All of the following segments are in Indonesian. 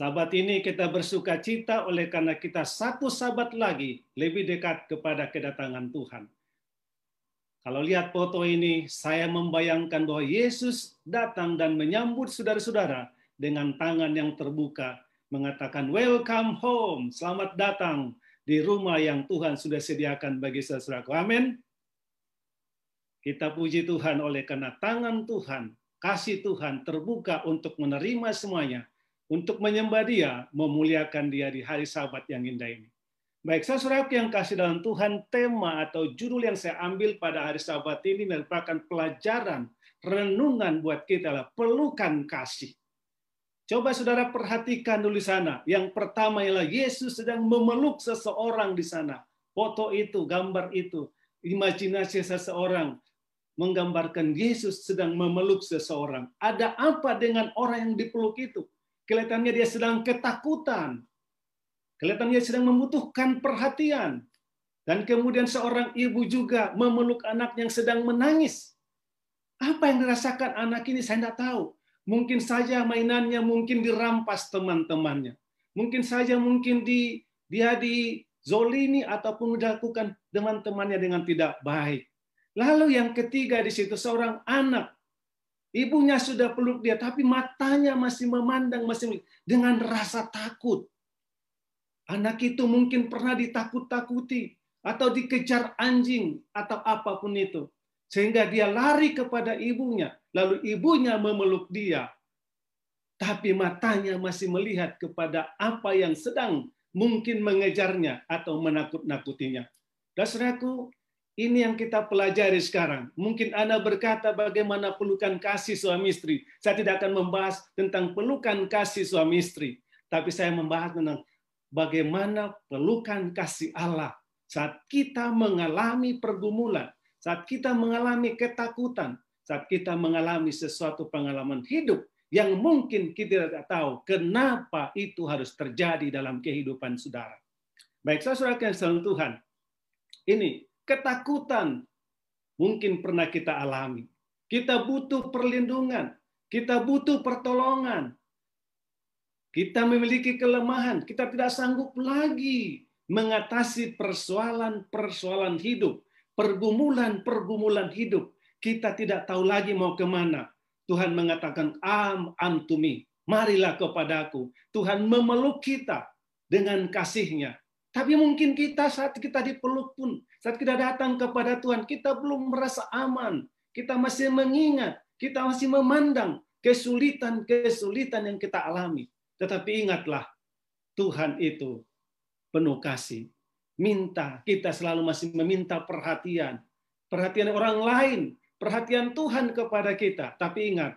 Sahabat ini kita bersuka cita oleh karena kita satu sahabat lagi lebih dekat kepada kedatangan Tuhan. Kalau lihat foto ini, saya membayangkan bahwa Yesus datang dan menyambut saudara-saudara dengan tangan yang terbuka, mengatakan, "Welcome home, selamat datang di rumah yang Tuhan sudah sediakan bagi saudaraku." Amin. Kita puji Tuhan oleh karena tangan Tuhan, kasih Tuhan terbuka untuk menerima semuanya, untuk menyembah Dia, memuliakan Dia di hari Sabat yang indah ini. Baik, saudara yang kasih dalam Tuhan, tema atau judul yang saya ambil pada hari Sabat ini merupakan pelajaran, renungan buat kita adalah pelukan kasih. Coba saudara perhatikan dulu di sana. Yang pertama ialah Yesus sedang memeluk seseorang di sana. Foto itu, gambar itu, imajinasi seseorang menggambarkan Yesus sedang memeluk seseorang. Ada apa dengan orang yang dipeluk itu? Kelihatannya dia sedang ketakutan, Kelihatannya sedang membutuhkan perhatian. Dan kemudian seorang ibu juga memeluk anak yang sedang menangis. Apa yang dirasakan anak ini saya tidak tahu. Mungkin saja mainannya mungkin dirampas teman-temannya. Mungkin saja mungkin di dia di zolini ataupun dilakukan teman-temannya dengan tidak baik. Lalu yang ketiga di situ seorang anak Ibunya sudah peluk dia, tapi matanya masih memandang, masih dengan rasa takut. Anak itu mungkin pernah ditakut-takuti atau dikejar anjing atau apa pun itu. Sehingga dia lari kepada ibunya, lalu ibunya memeluk dia. Tapi matanya masih melihat kepada apa yang sedang mungkin mengejarnya atau menakut-nakutinya. Dasraku, ini yang kita pelajari sekarang. Mungkin Anda berkata bagaimana pelukan kasih suami istri. Saya tidak akan membahas tentang pelukan kasih suami istri. Tapi saya membahas tentang bagaimana pelukan kasih Allah saat kita mengalami pergumulan, saat kita mengalami ketakutan, saat kita mengalami sesuatu pengalaman hidup yang mungkin kita tidak tahu kenapa itu harus terjadi dalam kehidupan saudara. Baik, saudara yang Tuhan, ini ketakutan mungkin pernah kita alami. Kita butuh perlindungan, kita butuh pertolongan, kita memiliki kelemahan, kita tidak sanggup lagi mengatasi persoalan-persoalan hidup, pergumulan-pergumulan hidup. Kita tidak tahu lagi mau ke mana. Tuhan mengatakan, am antumi, marilah kepadaku. Tuhan memeluk kita dengan kasihnya. Tapi mungkin kita saat kita dipeluk pun, saat kita datang kepada Tuhan, kita belum merasa aman. Kita masih mengingat, kita masih memandang kesulitan-kesulitan yang kita alami. Tetapi ingatlah, Tuhan itu penuh kasih. Minta, kita selalu masih meminta perhatian. Perhatian orang lain, perhatian Tuhan kepada kita. Tapi ingat,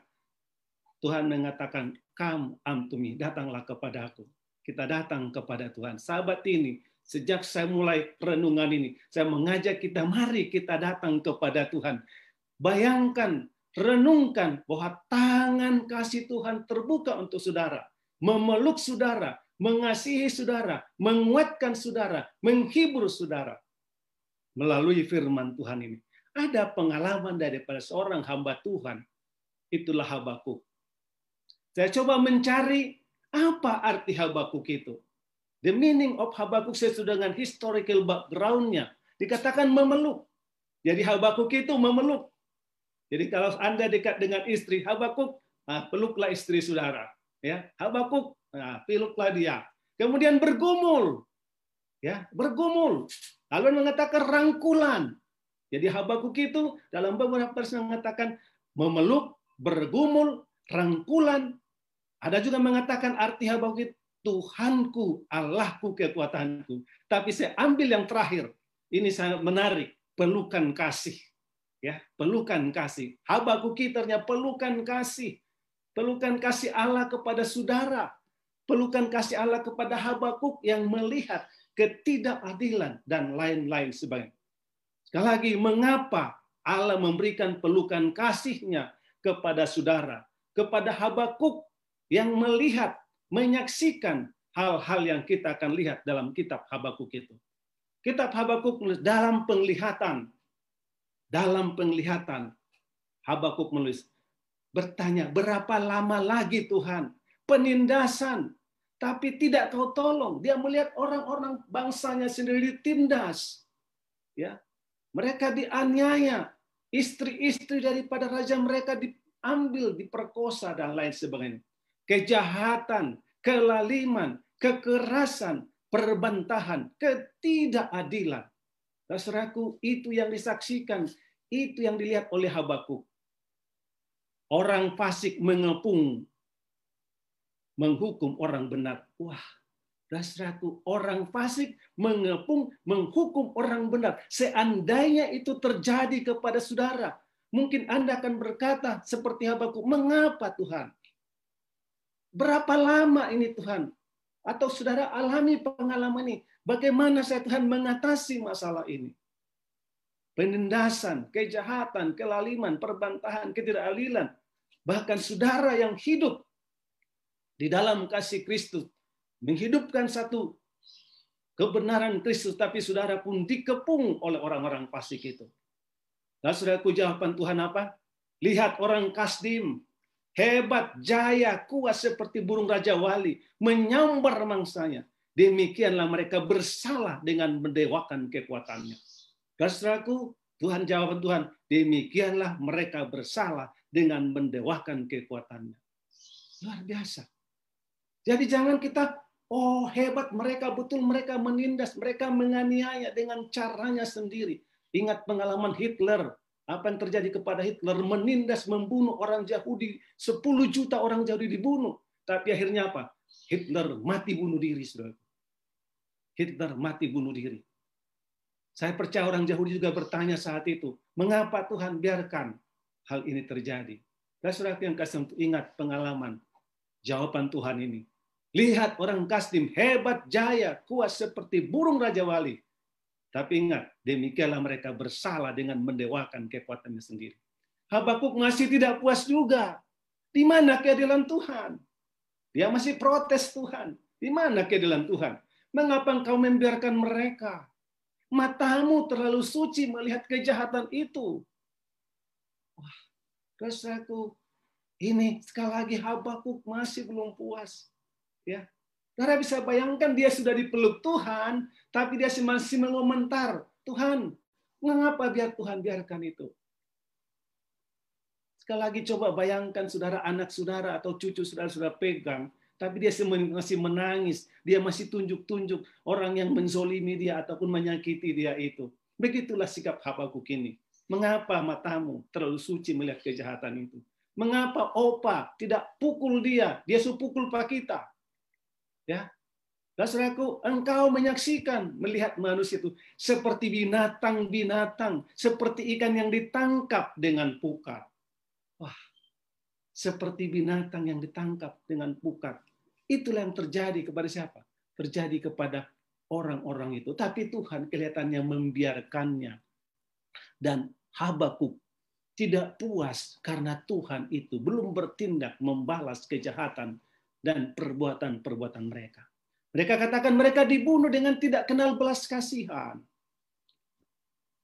Tuhan mengatakan, Kam amtumi, datanglah kepada aku. Kita datang kepada Tuhan. Sahabat ini, sejak saya mulai renungan ini, saya mengajak kita, mari kita datang kepada Tuhan. Bayangkan, renungkan bahwa tangan kasih Tuhan terbuka untuk saudara memeluk saudara, mengasihi saudara, menguatkan saudara, menghibur saudara. Melalui firman Tuhan ini. Ada pengalaman daripada seorang hamba Tuhan. Itulah Habakuk. Saya coba mencari apa arti Habakuk itu. The meaning of Habakuk sesuai dengan historical background-nya. Dikatakan memeluk. Jadi Habakuk itu memeluk. Jadi kalau Anda dekat dengan istri Habakuk, nah, peluklah istri saudara ya Habakuk nah, piluklah dia kemudian bergumul ya bergumul lalu mengatakan rangkulan jadi Habakuk itu dalam beberapa versi mengatakan memeluk bergumul rangkulan ada juga mengatakan arti Habakuk itu Tuhanku, Allahku, kekuatanku. Tapi saya ambil yang terakhir. Ini sangat menarik. Pelukan kasih. ya Pelukan kasih. Habakuk ternyata pelukan kasih. Pelukan kasih Allah kepada saudara. Pelukan kasih Allah kepada Habakuk yang melihat ketidakadilan dan lain-lain sebagainya. Sekali lagi, mengapa Allah memberikan pelukan kasihnya kepada saudara, kepada Habakuk yang melihat, menyaksikan hal-hal yang kita akan lihat dalam kitab Habakuk itu. Kitab Habakuk menulis dalam penglihatan, dalam penglihatan, Habakuk menulis bertanya, berapa lama lagi Tuhan? Penindasan, tapi tidak kau tolong. Dia melihat orang-orang bangsanya sendiri ditindas. Ya, mereka dianiaya, istri-istri daripada raja mereka diambil, diperkosa dan lain sebagainya. Kejahatan, kelaliman, kekerasan, perbantahan, ketidakadilan. Saudaraku, itu yang disaksikan, itu yang dilihat oleh Habakuk. Orang fasik mengepung, menghukum orang benar. Wah, saudaraku, orang fasik mengepung, menghukum orang benar. Seandainya itu terjadi kepada saudara, mungkin Anda akan berkata seperti Habakuk, mengapa Tuhan? Berapa lama ini Tuhan? Atau saudara alami pengalaman ini. Bagaimana saya Tuhan mengatasi masalah ini? Penindasan, kejahatan, kelaliman, perbantahan, ketidakadilan. Bahkan saudara yang hidup di dalam kasih Kristus. Menghidupkan satu kebenaran Kristus. Tapi saudara pun dikepung oleh orang-orang fasik itu. Nah saudaraku jawaban Tuhan apa? Lihat orang Kasdim hebat, jaya, kuat seperti burung Raja Wali, menyambar mangsanya. Demikianlah mereka bersalah dengan mendewakan kekuatannya. Kasraku, Tuhan jawaban Tuhan, demikianlah mereka bersalah dengan mendewakan kekuatannya. Luar biasa. Jadi jangan kita, oh hebat mereka, betul mereka menindas, mereka menganiaya dengan caranya sendiri. Ingat pengalaman Hitler, apa yang terjadi kepada Hitler? Menindas membunuh orang Yahudi. 10 juta orang Yahudi dibunuh. Tapi akhirnya apa? Hitler mati bunuh diri saudara. Hitler mati bunuh diri. Saya percaya orang Yahudi juga bertanya saat itu mengapa Tuhan biarkan hal ini terjadi? Dan saudara yang kasih untuk ingat pengalaman jawaban Tuhan ini. Lihat orang Kasdim hebat jaya kuat seperti burung Raja Wali tapi ingat, demikianlah mereka bersalah dengan mendewakan kekuatannya sendiri. Habakuk masih tidak puas juga. Di mana keadilan Tuhan? Dia masih protes Tuhan. Di mana keadilan Tuhan? Mengapa engkau membiarkan mereka? Matamu terlalu suci melihat kejahatan itu. Wah, kesaku ini sekali lagi Habakuk masih belum puas. Ya, karena bisa bayangkan dia sudah dipeluk Tuhan, tapi dia masih mengomentar, Tuhan, mengapa biar Tuhan biarkan itu? Sekali lagi coba bayangkan saudara anak saudara atau cucu saudara sudah pegang, tapi dia masih menangis, dia masih tunjuk-tunjuk orang yang menzolimi dia ataupun menyakiti dia itu. Begitulah sikap Habakuk ini. Mengapa matamu terlalu suci melihat kejahatan itu? Mengapa opa tidak pukul dia? Dia suruh pukul pak kita. Ya. Dan saudaraku, engkau menyaksikan melihat manusia itu seperti binatang-binatang, seperti ikan yang ditangkap dengan pukat. Wah, seperti binatang yang ditangkap dengan pukat. Itulah yang terjadi kepada siapa? Terjadi kepada orang-orang itu. Tapi Tuhan kelihatannya membiarkannya. Dan Habakuk tidak puas karena Tuhan itu belum bertindak membalas kejahatan dan perbuatan-perbuatan mereka. Mereka katakan mereka dibunuh dengan tidak kenal belas kasihan.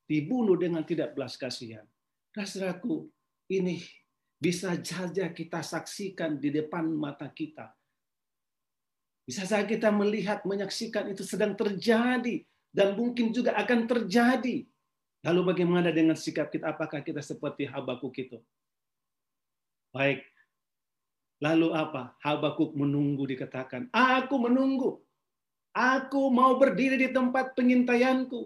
Dibunuh dengan tidak belas kasihan. Saudaraku, ini bisa saja kita saksikan di depan mata kita. Bisa saja kita melihat, menyaksikan itu sedang terjadi. Dan mungkin juga akan terjadi. Lalu bagaimana dengan sikap kita? Apakah kita seperti Habakuk itu? Baik, Lalu apa? Habakuk menunggu dikatakan, aku menunggu. Aku mau berdiri di tempat pengintaianku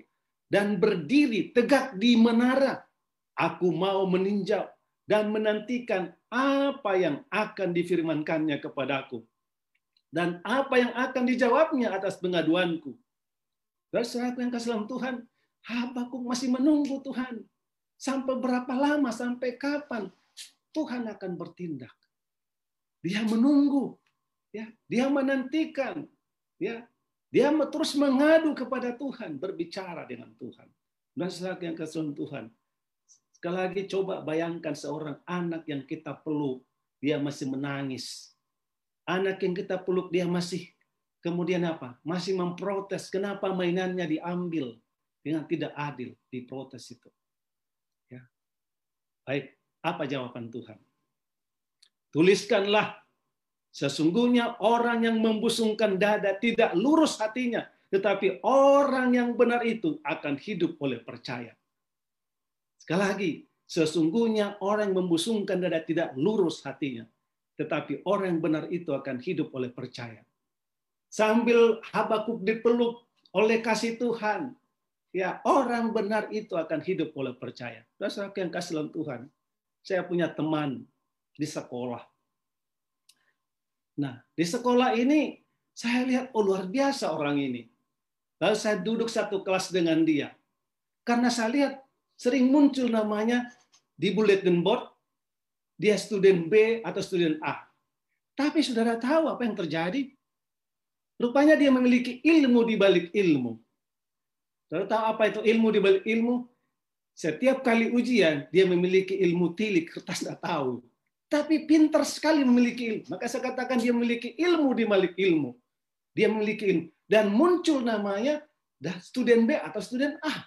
dan berdiri tegak di menara. Aku mau meninjau dan menantikan apa yang akan difirmankannya kepadaku dan apa yang akan dijawabnya atas pengaduanku. Dan saat yang kasih Tuhan, Habakuk masih menunggu Tuhan. Sampai berapa lama, sampai kapan Tuhan akan bertindak. Dia menunggu, ya, dia menantikan, ya, dia terus mengadu kepada Tuhan, berbicara dengan Tuhan. Dan saat yang kesel Tuhan, sekali lagi coba bayangkan seorang anak yang kita peluk, dia masih menangis. Anak yang kita peluk, dia masih kemudian apa? Masih memprotes. Kenapa mainannya diambil dengan tidak adil? Diprotes itu. Ya. Baik, apa jawaban Tuhan? Tuliskanlah Sesungguhnya orang yang membusungkan dada tidak lurus hatinya, tetapi orang yang benar itu akan hidup oleh percaya. Sekali lagi, sesungguhnya orang yang membusungkan dada tidak lurus hatinya, tetapi orang yang benar itu akan hidup oleh percaya. Sambil Habakuk dipeluk oleh kasih Tuhan, ya orang benar itu akan hidup oleh percaya. Saudara yang kasih dalam Tuhan, saya punya teman di sekolah Nah, di sekolah ini saya lihat oh luar biasa orang ini. Lalu saya duduk satu kelas dengan dia. Karena saya lihat sering muncul namanya di bulletin board, dia student B atau student A. Tapi saudara tahu apa yang terjadi? Rupanya dia memiliki ilmu di balik ilmu. Saudara tahu apa itu ilmu di balik ilmu? Setiap kali ujian, dia memiliki ilmu tilik, kertas tidak tahu tapi pintar sekali memiliki ilmu. Maka saya katakan dia memiliki ilmu di balik ilmu. Dia memiliki ilmu. Dan muncul namanya student B atau student A.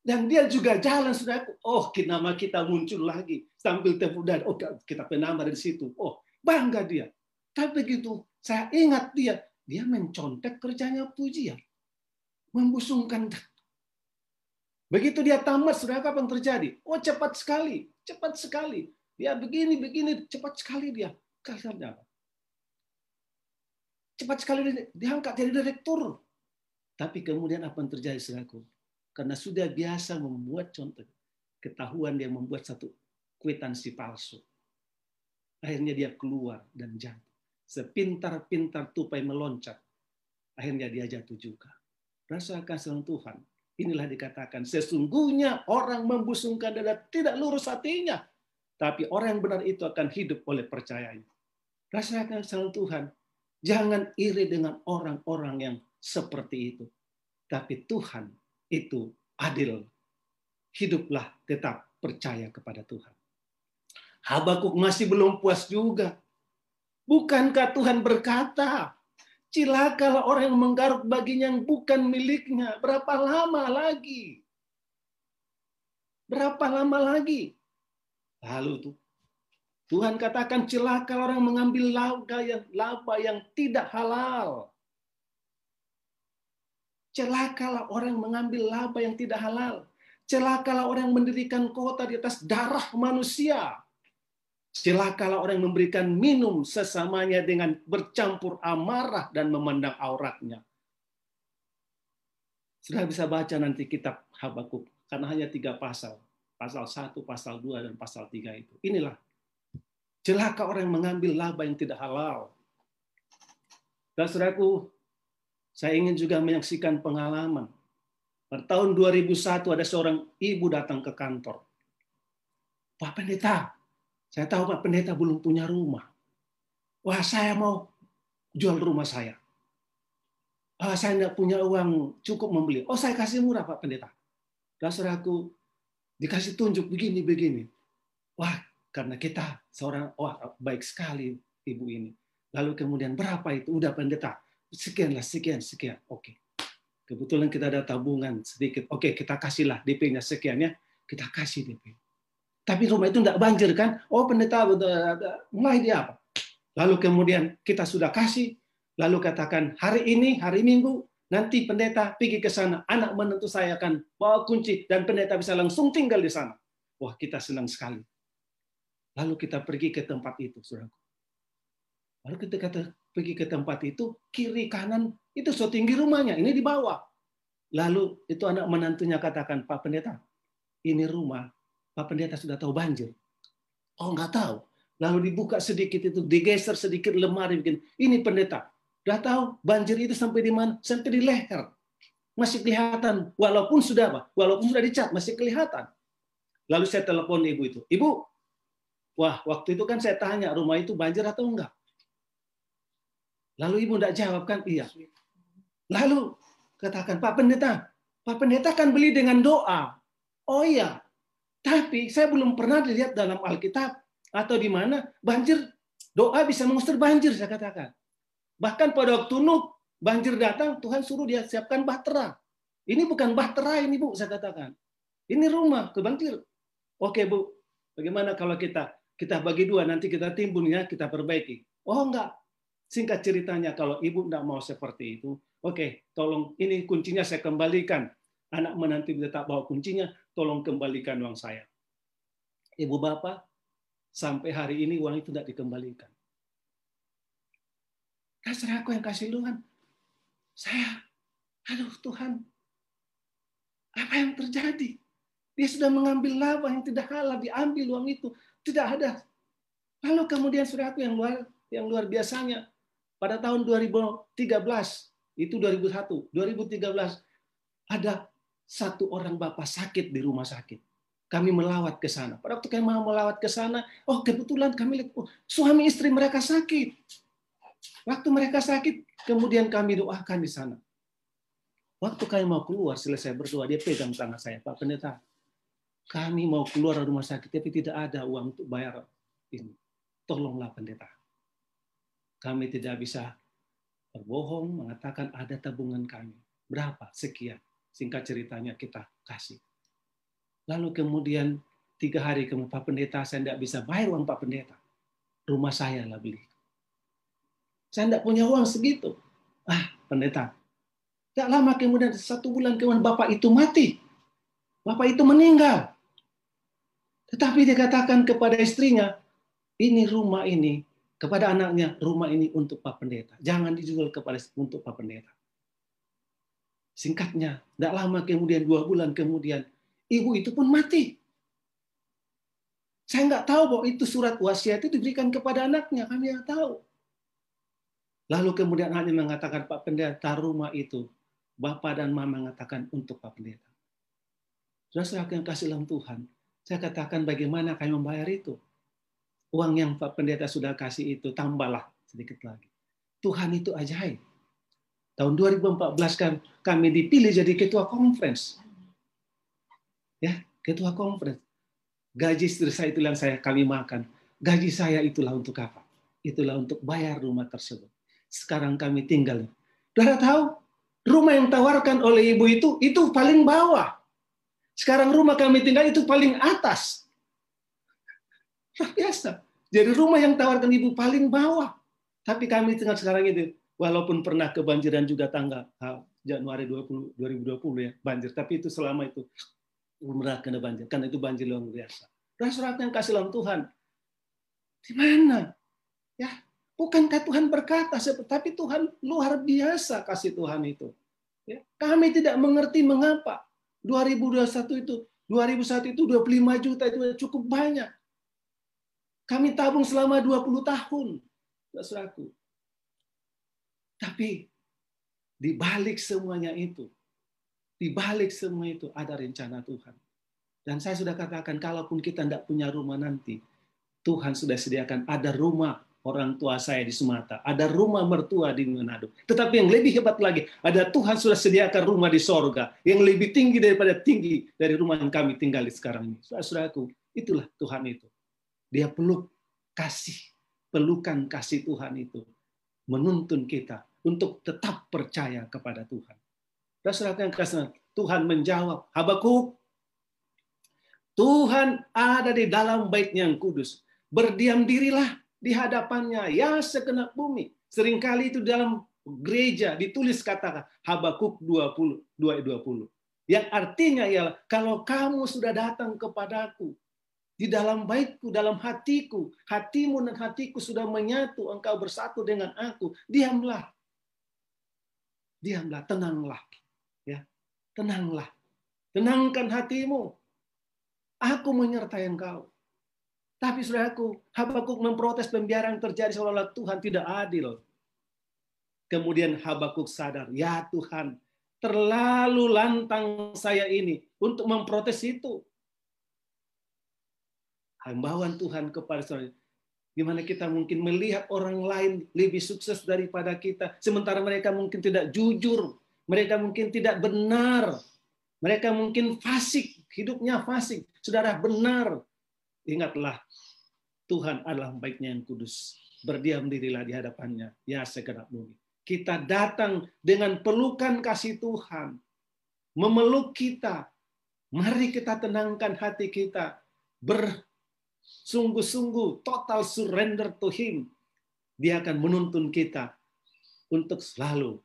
Dan dia juga jalan sudah oh nama kita muncul lagi sambil tepuk dada. Oh kita penambah dari situ. Oh bangga dia. Tapi begitu saya ingat dia, dia mencontek kerjanya pujian, membusungkan. Begitu dia tamat, sudah apa yang terjadi? Oh cepat sekali, cepat sekali. Dia begini, begini, cepat sekali dia. Kalian Cepat sekali dia diangkat jadi direktur. Tapi kemudian apa yang terjadi selaku? Karena sudah biasa membuat contoh. Ketahuan dia membuat satu kwitansi palsu. Akhirnya dia keluar dan jatuh. Sepintar-pintar tupai meloncat. Akhirnya dia jatuh juga. Rasakan selang Tuhan. Inilah dikatakan, sesungguhnya orang membusungkan dada tidak lurus hatinya tapi orang yang benar itu akan hidup oleh percayanya. Rasakan sama Tuhan. Jangan iri dengan orang-orang yang seperti itu. Tapi Tuhan itu adil. Hiduplah tetap percaya kepada Tuhan. Habakuk masih belum puas juga. Bukankah Tuhan berkata, cilakalah orang yang menggaruk baginya yang bukan miliknya. Berapa lama lagi? Berapa lama lagi? Lalu tuh Tuhan katakan celaka orang mengambil laba yang laba yang tidak halal. Celakalah orang mengambil laba yang tidak halal. Celakalah orang yang mendirikan kota di atas darah manusia. Celakalah orang yang memberikan minum sesamanya dengan bercampur amarah dan memandang auratnya. Sudah bisa baca nanti kitab Habakuk, karena hanya tiga pasal pasal 1, pasal 2, dan pasal 3 itu. Inilah celaka orang yang mengambil laba yang tidak halal. Dan saudaraku, saya ingin juga menyaksikan pengalaman. Pada tahun 2001 ada seorang ibu datang ke kantor. Pak Pendeta, saya tahu Pak Pendeta belum punya rumah. Wah, saya mau jual rumah saya. Ah, saya tidak punya uang cukup membeli. Oh, saya kasih murah Pak Pendeta. Dan saudaraku, dikasih tunjuk begini begini. Wah, karena kita seorang wah baik sekali ibu ini. Lalu kemudian berapa itu? Udah pendeta. Sekian lah, sekian, sekian. Oke. Kebetulan kita ada tabungan sedikit. Oke, kita kasihlah DP-nya sekian ya. Kita kasih DP. Tapi rumah itu tidak banjir kan? Oh pendeta, mulai dia apa? Lalu kemudian kita sudah kasih, lalu katakan hari ini, hari Minggu, Nanti pendeta pergi ke sana, anak menentu saya akan bawa kunci dan pendeta bisa langsung tinggal di sana. Wah, kita senang sekali. Lalu kita pergi ke tempat itu, saudaraku. Lalu kita kata pergi ke tempat itu, kiri kanan itu so tinggi rumahnya, ini di bawah. Lalu itu anak menantunya katakan, Pak Pendeta, ini rumah, Pak Pendeta sudah tahu banjir. Oh, nggak tahu. Lalu dibuka sedikit itu, digeser sedikit lemari, bikin, ini pendeta, Udah tahu banjir itu sampai di mana? Sampai di leher. Masih kelihatan. Walaupun sudah apa? Walaupun sudah dicat, masih kelihatan. Lalu saya telepon ibu itu. Ibu, wah waktu itu kan saya tanya rumah itu banjir atau enggak? Lalu ibu enggak jawab kan? Iya. Lalu katakan, Pak Pendeta, Pak Pendeta kan beli dengan doa. Oh iya, tapi saya belum pernah dilihat dalam Alkitab atau di mana banjir doa bisa mengusir banjir saya katakan. Bahkan pada waktu Nuh banjir datang, Tuhan suruh dia siapkan bahtera. Ini bukan bahtera ini Bu, saya katakan. Ini rumah ke banjir. Oke Bu, bagaimana kalau kita kita bagi dua nanti kita timbun ya, kita perbaiki. Oh enggak, Singkat ceritanya, kalau ibu tidak mau seperti itu, oke, okay, tolong ini kuncinya saya kembalikan. Anak menanti tak bawa kuncinya, tolong kembalikan uang saya. Ibu bapak, sampai hari ini uang itu tidak dikembalikan. Kasih aku yang kasih Tuhan. Saya, aduh Tuhan, apa yang terjadi? Dia sudah mengambil laba yang tidak halal, diambil uang itu. Tidak ada. Lalu kemudian saudaraku yang luar yang luar biasanya, pada tahun 2013, itu 2001, 2013 ada satu orang bapak sakit di rumah sakit. Kami melawat ke sana. Pada waktu kami melawat ke sana, oh kebetulan kami lihat oh, suami istri mereka sakit. Waktu mereka sakit, kemudian kami doakan di sana. Waktu kami mau keluar, selesai berdoa, dia pegang tangan saya, Pak Pendeta, kami mau keluar dari rumah sakit, tapi tidak ada uang untuk bayar ini. Tolonglah pendeta kami tidak bisa berbohong, mengatakan ada tabungan kami. Berapa? Sekian. Singkat ceritanya kita kasih. Lalu kemudian tiga hari kemudian Pak Pendeta, saya tidak bisa bayar uang Pak Pendeta. Rumah saya lah beli. Saya tidak punya uang segitu. Ah, pendeta. Tidak lama kemudian, satu bulan kemudian Bapak itu mati. Bapak itu meninggal. Tetapi dia katakan kepada istrinya, ini rumah ini kepada anaknya, rumah ini untuk Pak Pendeta. Jangan dijual kepada untuk Pak Pendeta. Singkatnya, tidak lama kemudian, dua bulan kemudian, ibu itu pun mati. Saya nggak tahu bahwa itu surat wasiat itu diberikan kepada anaknya, kami nggak tahu. Lalu kemudian anaknya mengatakan, Pak Pendeta, rumah itu, Bapak dan Mama mengatakan untuk Pak Pendeta. Saudara yang kasih dalam Tuhan, saya katakan bagaimana kami membayar itu uang yang Pak Pendeta sudah kasih itu tambahlah sedikit lagi. Tuhan itu ajaib. Tahun 2014 kan kami dipilih jadi ketua conference. Ya, ketua conference. Gaji istri saya itu yang saya kami makan. Gaji saya itulah untuk apa? Itulah untuk bayar rumah tersebut. Sekarang kami tinggal. Sudah tahu? Rumah yang tawarkan oleh ibu itu, itu paling bawah. Sekarang rumah kami tinggal itu paling atas. Luar biasa. Jadi rumah yang tawarkan ibu paling bawah. Tapi kami tinggal sekarang itu, walaupun pernah kebanjiran juga tanggal Januari 20, 2020 ya banjir, tapi itu selama itu belum pernah kena banjir, karena itu banjir luar biasa. surat yang kasih Tuhan. Di mana? Ya, bukankah Tuhan berkata, tapi Tuhan luar biasa kasih Tuhan itu. Ya, kami tidak mengerti mengapa 2021 itu 2001 itu 25 juta itu cukup banyak. Kami tabung selama 20 tahun, saudaraku. Tapi di balik semuanya itu, di balik semua itu ada rencana Tuhan. Dan saya sudah katakan, kalaupun kita tidak punya rumah nanti, Tuhan sudah sediakan ada rumah orang tua saya di Sumatera, ada rumah mertua di Manado. Tetapi yang lebih hebat lagi, ada Tuhan sudah sediakan rumah di sorga yang lebih tinggi daripada tinggi dari rumah yang kami tinggal di sekarang ini. Saudaraku, itulah Tuhan itu. Dia peluk kasih, pelukan kasih Tuhan itu menuntun kita untuk tetap percaya kepada Tuhan. yang kasih Tuhan menjawab, Habakuk, Tuhan ada di dalam baitnya yang kudus. Berdiam dirilah di hadapannya, ya segenap bumi. Seringkali itu dalam gereja ditulis kata Habakuk 20, 20. Yang artinya ialah kalau kamu sudah datang kepadaku, di dalam baikku, dalam hatiku, hatimu dan hatiku sudah menyatu, engkau bersatu dengan aku. Diamlah. Diamlah, tenanglah. Ya, tenanglah. Tenangkan hatimu. Aku menyertai engkau. Tapi saudaraku, Habakuk memprotes pembiaran terjadi seolah-olah Tuhan tidak adil. Kemudian Habakuk sadar, ya Tuhan, terlalu lantang saya ini untuk memprotes itu hambauan Tuhan kepada saudara. Gimana kita mungkin melihat orang lain lebih sukses daripada kita, sementara mereka mungkin tidak jujur, mereka mungkin tidak benar, mereka mungkin fasik, hidupnya fasik. Saudara benar, ingatlah Tuhan adalah baiknya yang kudus. Berdiam dirilah di hadapannya, ya segenap bumi. Kita datang dengan pelukan kasih Tuhan, memeluk kita. Mari kita tenangkan hati kita, ber sungguh-sungguh total surrender to him. Dia akan menuntun kita untuk selalu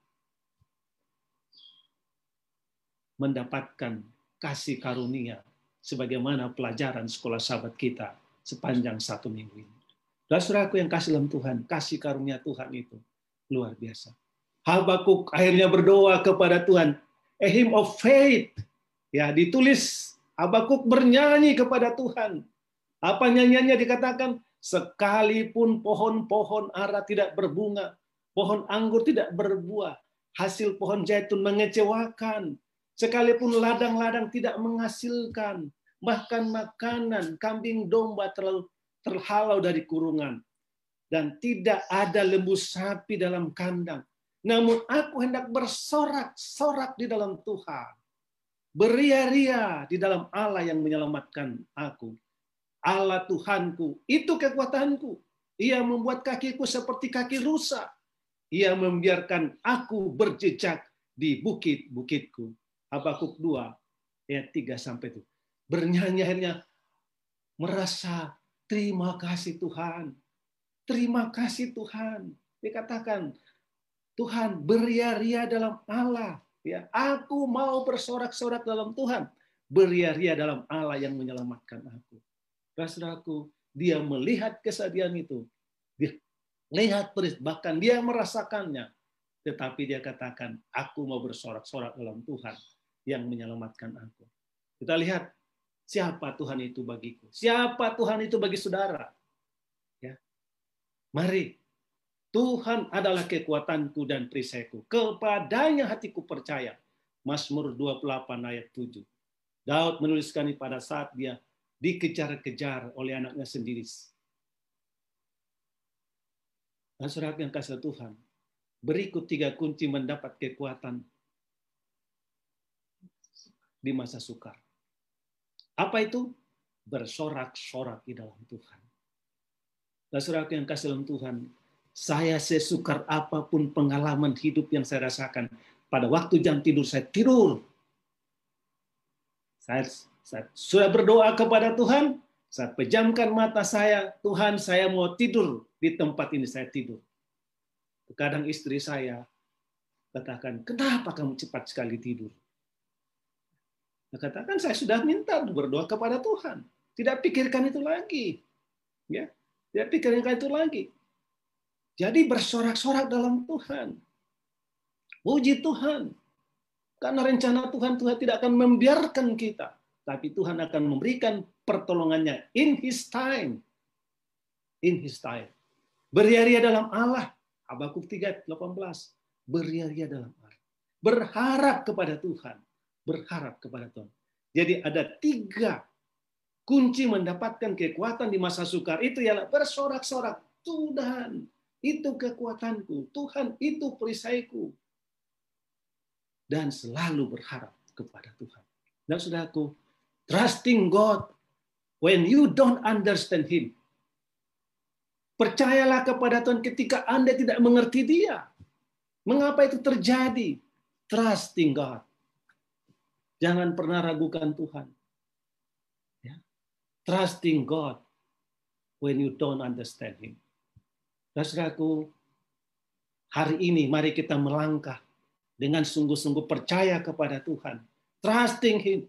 mendapatkan kasih karunia sebagaimana pelajaran sekolah sahabat kita sepanjang satu minggu ini. Dan saudaraku yang kasih dalam Tuhan, kasih karunia Tuhan itu luar biasa. Habakuk akhirnya berdoa kepada Tuhan, a hymn of faith. Ya, ditulis Habakuk bernyanyi kepada Tuhan. Apa nyanyiannya dikatakan? Sekalipun pohon-pohon ara tidak berbunga, pohon anggur tidak berbuah, hasil pohon zaitun mengecewakan, sekalipun ladang-ladang tidak menghasilkan, bahkan makanan kambing domba terlalu terhalau dari kurungan, dan tidak ada lembu sapi dalam kandang. Namun aku hendak bersorak-sorak di dalam Tuhan. Beria-ria di dalam Allah yang menyelamatkan aku. Allah Tuhanku, itu kekuatanku. Ia membuat kakiku seperti kaki rusa. Ia membiarkan aku berjejak di bukit-bukitku. Habakuk 2 ayat 3 sampai itu. Bernyanyi akhirnya merasa terima kasih Tuhan. Terima kasih Tuhan. Dikatakan Tuhan beria-ria dalam Allah. Ya, aku mau bersorak-sorak dalam Tuhan. Beria-ria dalam Allah yang menyelamatkan aku. Saudaraku, dia melihat kesedihan itu. Dia lihat bahkan dia merasakannya. Tetapi dia katakan, aku mau bersorak-sorak dalam Tuhan yang menyelamatkan aku. Kita lihat siapa Tuhan itu bagiku. Siapa Tuhan itu bagi saudara. Ya. Mari, Tuhan adalah kekuatanku dan perisaiku. Kepadanya hatiku percaya. Mazmur 28 ayat 7. Daud menuliskan ini pada saat dia dikejar-kejar oleh anaknya sendiri. Dan surat yang kasih Tuhan, berikut tiga kunci mendapat kekuatan di masa sukar. Apa itu? Bersorak-sorak di dalam Tuhan. Dan yang kasih dalam Tuhan, saya sesukar apa pun pengalaman hidup yang saya rasakan, pada waktu jam tidur saya tidur. Saya saya sudah berdoa kepada Tuhan, saya pejamkan mata saya, Tuhan saya mau tidur di tempat ini saya tidur. Kadang istri saya katakan, kenapa kamu cepat sekali tidur? Saya katakan saya sudah minta berdoa kepada Tuhan. Tidak pikirkan itu lagi. Ya, tidak pikirkan itu lagi. Jadi bersorak-sorak dalam Tuhan. Puji Tuhan. Karena rencana Tuhan, Tuhan tidak akan membiarkan kita tapi Tuhan akan memberikan pertolongannya in his time. In his time. Beria-ria dalam Allah. Habakuk 3, 18. Beria-ria dalam Allah. Berharap kepada Tuhan. Berharap kepada Tuhan. Jadi ada tiga kunci mendapatkan kekuatan di masa sukar. Itu ialah bersorak-sorak. Tuhan, itu kekuatanku. Tuhan, itu perisaiku. Dan selalu berharap kepada Tuhan. Dan saudaraku, Trusting God when you don't understand Him. Percayalah kepada Tuhan ketika Anda tidak mengerti Dia. Mengapa itu terjadi? Trusting God. Jangan pernah ragukan Tuhan. Ya. Trusting God when you don't understand Him. Saudaraku, hari ini mari kita melangkah dengan sungguh-sungguh percaya kepada Tuhan. Trusting Him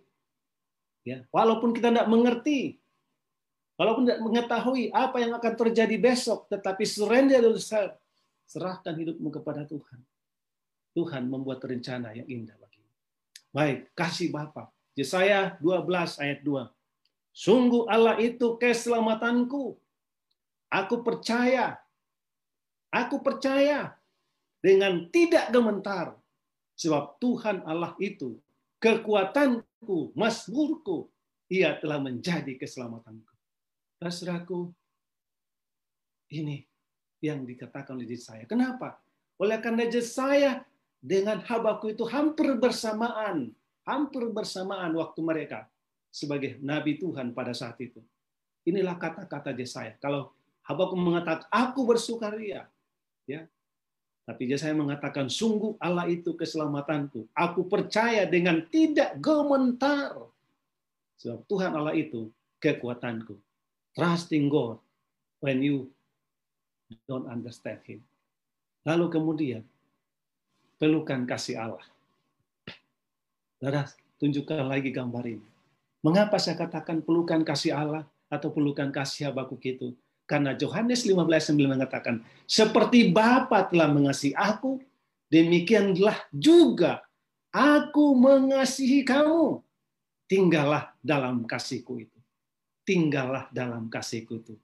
Ya, walaupun kita tidak mengerti, walaupun tidak mengetahui apa yang akan terjadi besok, tetapi surrender yourself, serahkan hidupmu kepada Tuhan. Tuhan membuat rencana yang indah. Baik, kasih Bapa. Yesaya 12 ayat 2. Sungguh Allah itu keselamatanku. Aku percaya. Aku percaya dengan tidak gementar. Sebab Tuhan Allah itu kekuatanku, masmurku, ia telah menjadi keselamatanku. Saudaraku, ini yang dikatakan oleh saya. Kenapa? Oleh karena saya dengan Habaku itu hampir bersamaan, hampir bersamaan waktu mereka sebagai nabi Tuhan pada saat itu. Inilah kata-kata Yesaya. Kalau Habaku mengatakan aku bersukaria, ya tapi saya mengatakan, sungguh Allah itu keselamatanku. Aku percaya dengan tidak gementar. Sebab Tuhan Allah itu kekuatanku. Trusting God when you don't understand him. Lalu kemudian pelukan kasih Allah. Saudara, tunjukkan lagi gambar ini. Mengapa saya katakan pelukan kasih Allah atau pelukan kasih Habakuk itu? Karena Yohanes 15:9 mengatakan, seperti Bapa telah mengasihi aku, demikianlah juga aku mengasihi kamu. Tinggallah dalam kasihku itu. Tinggallah dalam kasihku itu.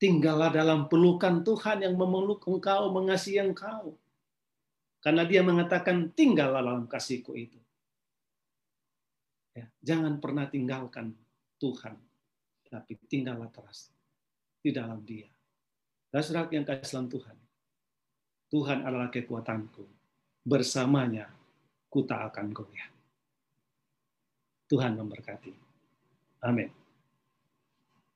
Tinggallah dalam pelukan Tuhan yang memeluk engkau, mengasihi engkau. Karena dia mengatakan tinggallah dalam kasihku itu. Ya, jangan pernah tinggalkan Tuhan, tapi tinggallah terus di dalam Dia. Dan saudara yang kasih dalam Tuhan, Tuhan adalah kekuatanku. Bersamanya ku tak akan goyah. Tuhan memberkati. Amin.